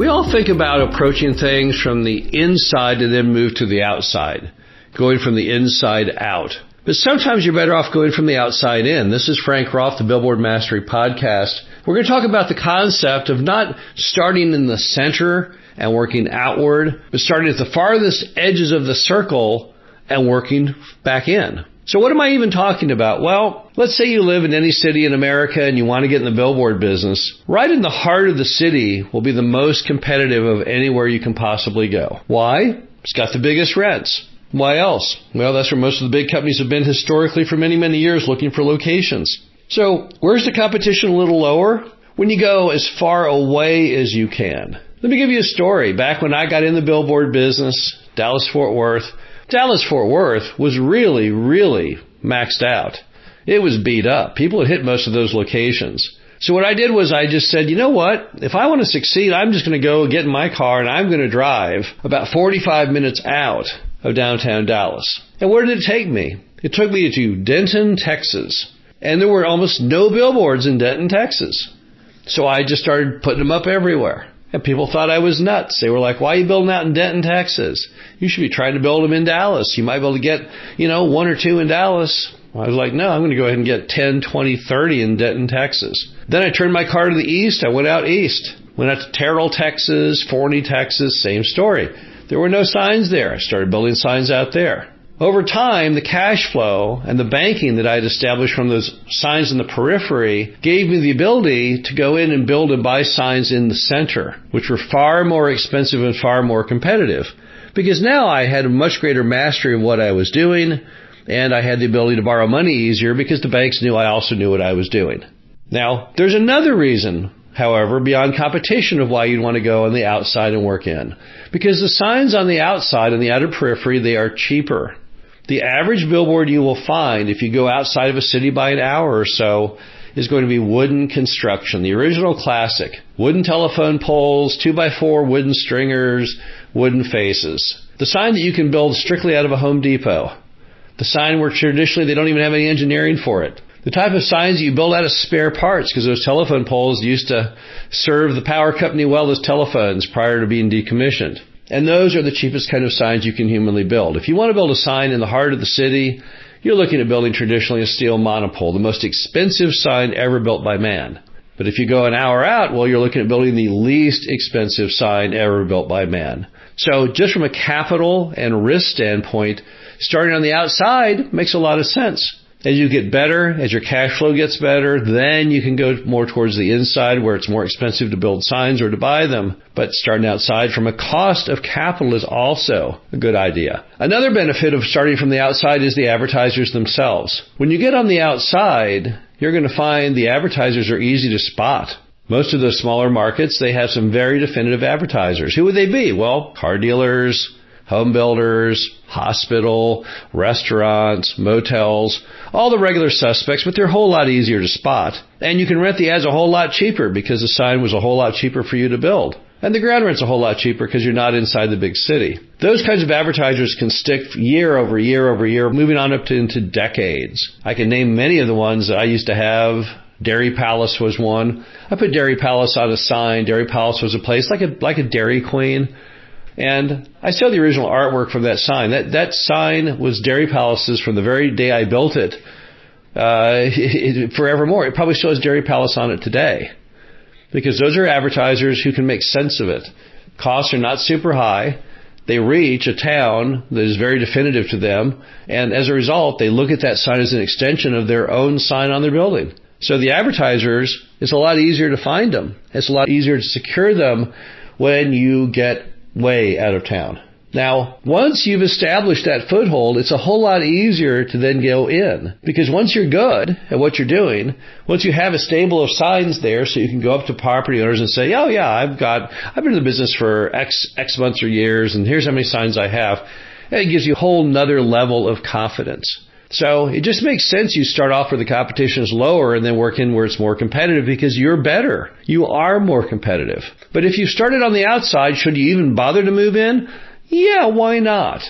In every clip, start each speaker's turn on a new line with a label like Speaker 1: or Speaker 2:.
Speaker 1: We all think about approaching things from the inside and then move to the outside, going from the inside out. But sometimes you're better off going from the outside in. This is Frank Rolfe, the Billboard Mastery Podcast. We're going to talk about the concept of not starting in the center and working outward, but starting at the farthest edges of the circle and working back in. So what am I even talking about? Well, let's say you live in any city in America and you want to get in the billboard business. Right in the heart of the city will be the most competitive of anywhere you can possibly go. Why? It's got the biggest rents. Why else? Well, that's where most of the big companies have been historically for many, many years looking for locations. So, where's the competition a little lower? When you go as far away as you can. Let me give you a story. Back when I got in the billboard business, Dallas Fort Worth, Dallas Fort Worth was really, really maxed out. It was beat up. People had hit most of those locations. So what I did was I just said, you know what? If I want to succeed, I'm just going to go get in my car and I'm going to drive about 45 minutes out of downtown Dallas. And where did it take me? It took me to Denton, Texas. And there were almost no billboards in Denton, Texas. So I just started putting them up everywhere. And people thought I was nuts. They were like, why are you building out in Denton, Texas? You should be trying to build them in Dallas. You might be able to get, you know, one or two in Dallas. I was like, no, I'm going to go ahead and get 10, 20, 30 in Denton, Texas. Then I turned my car to the east. I went out east. Went out to Terrell, Texas, Forney, Texas, same story. There were no signs there. I started building signs out there. Over time, the cash flow and the banking that I had established from those signs in the periphery gave me the ability to go in and build and buy signs in the center, which were far more expensive and far more competitive. Because now I had a much greater mastery of what I was doing, and I had the ability to borrow money easier because the banks knew I also knew what I was doing. Now, there's another reason however, beyond competition of why you'd want to go on the outside and work in. Because the signs on the outside and the outer periphery, they are cheaper. The average billboard you will find if you go outside of a city by an hour or so is going to be wooden construction, the original classic. Wooden telephone poles, 2x4 wooden stringers, wooden faces. The sign that you can build strictly out of a Home Depot. The sign where traditionally they don't even have any engineering for it. The type of signs you build out of spare parts because those telephone poles used to serve the power company well as telephones prior to being decommissioned. And those are the cheapest kind of signs you can humanly build. If you want to build a sign in the heart of the city, you're looking at building traditionally a steel monopole, the most expensive sign ever built by man. But if you go an hour out, well, you're looking at building the least expensive sign ever built by man. So just from a capital and risk standpoint, starting on the outside makes a lot of sense. As you get better, as your cash flow gets better, then you can go more towards the inside where it's more expensive to build signs or to buy them. But starting outside from a cost of capital is also a good idea. Another benefit of starting from the outside is the advertisers themselves. When you get on the outside, you're going to find the advertisers are easy to spot. Most of the smaller markets, they have some very definitive advertisers. Who would they be? Well, car dealers, home builders, hospital, restaurants, motels, all the regular suspects, but they're a whole lot easier to spot. And you can rent the ads a whole lot cheaper because the sign was a whole lot cheaper for you to build. And the ground rent's a whole lot cheaper because you're not inside the big city. Those kinds of advertisers can stick year over year over year, moving on up to into decades. I can name many of the ones that I used to have. Dairy Palace was one. I put Dairy Palace on a sign. Dairy Palace was a place like a like a Dairy Queen. And I saw the original artwork from that sign. That that sign was Dairy Palace's from the very day I built it. Uh, it, forevermore. It probably still has Dairy Palace on it today, because those are advertisers who can make sense of it. Costs are not super high. They reach a town that is very definitive to them, and as a result, they look at that sign as an extension of their own sign on their building. So the advertisers, it's a lot easier to find them. It's a lot easier to secure them when you get way out of town. Now, once you've established that foothold, it's a whole lot easier to then go in. Because once you're good at what you're doing, once you have a stable of signs there so you can go up to property owners and say, oh yeah, I've got, I've been in the business for X, X months or years and here's how many signs I have. And it gives you a whole nother level of confidence. So it just makes sense you start off where the competition is lower and then work in where it's more competitive because you're better. You are more competitive. But if you started on the outside, should you even bother to move in? Yeah, why not?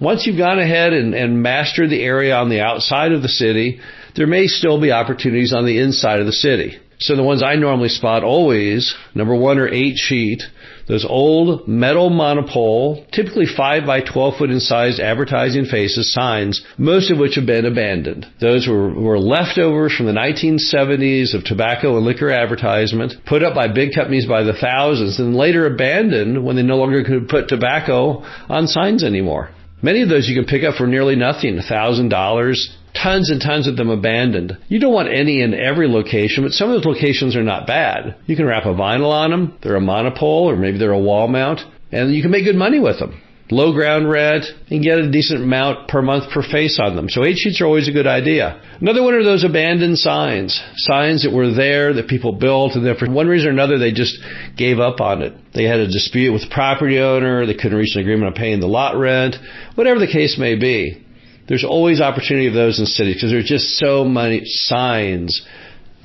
Speaker 1: Once you've gone ahead and, and mastered the area on the outside of the city, there may still be opportunities on the inside of the city. So the ones I normally spot always, number one are eight sheet, those old metal monopole, typically 5 by 12 foot in size advertising faces, signs, most of which have been abandoned. Those were, were leftovers from the 1970s of tobacco and liquor advertisement, put up by big companies by the thousands, and later abandoned when they no longer could put tobacco on signs anymore. Many of those you can pick up for nearly nothing, $1,000, tons and tons of them abandoned. You don't want any in every location, but some of those locations are not bad. You can wrap a vinyl on them. They're a monopole or maybe they're a wall mount and you can make good money with them. Low ground rent and get a decent amount per month per face on them. So eight sheets are always a good idea. Another one are those abandoned signs. Signs that were there that people built and then for one reason or another they just gave up on it. They had a dispute with the property owner, they couldn't reach an agreement on paying the lot rent, whatever the case may be there's always opportunity of those in cities because there's just so many signs.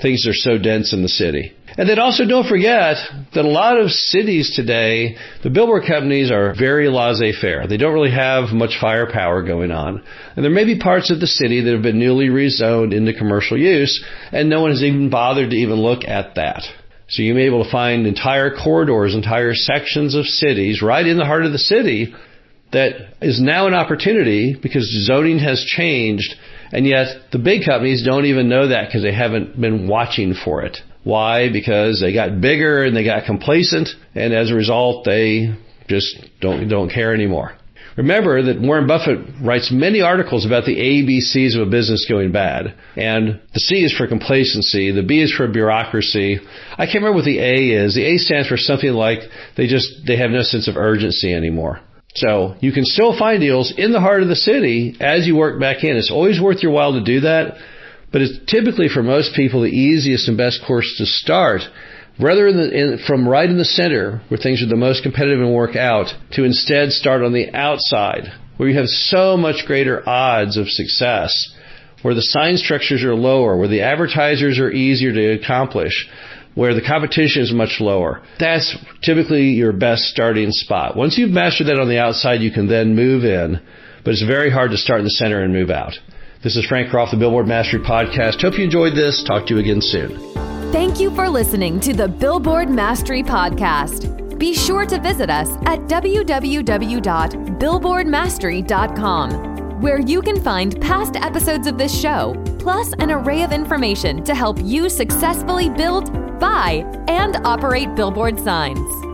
Speaker 1: Things are so dense in the city. And then also don't forget that a lot of cities today, the billboard companies are very laissez-faire. They don't really have much firepower going on. And there may be parts of the city that have been newly rezoned into commercial use, and no one has even bothered to even look at that. So you may be able to find entire corridors, entire sections of cities right in the heart of the city that is now an opportunity because zoning has changed, and yet the big companies don't even know that because they haven't been watching for it. Why? Because they got bigger and they got complacent, and as a result, they just don't don't care anymore. Remember that Warren Buffett writes many articles about the ABCs of a business going bad. And the C is for complacency, the B is for bureaucracy. I can't remember what the A is. The A stands for something like they just they have no sense of urgency anymore. So you can still find deals in the heart of the city as you work back in. It's always worth your while to do that, but it's typically for most people the easiest and best course to start rather the, in, from right in the center where things are the most competitive and work out to instead start on the outside where you have so much greater odds of success where the sign structures are lower where the advertisers are easier to accomplish where the competition is much lower. That's typically your best starting spot. Once you've mastered that on the outside, you can then move in, but it's very hard to start in the center and move out. This is Frank Rolfe, the Billboard Mastery Podcast. Hope you enjoyed this. Talk to you again soon.
Speaker 2: Thank you for listening to the Billboard Mastery Podcast. Be sure to visit us at www.billboardmastery.com, where you can find past episodes of this show, plus an array of information to help you successfully build buy, and operate billboard signs.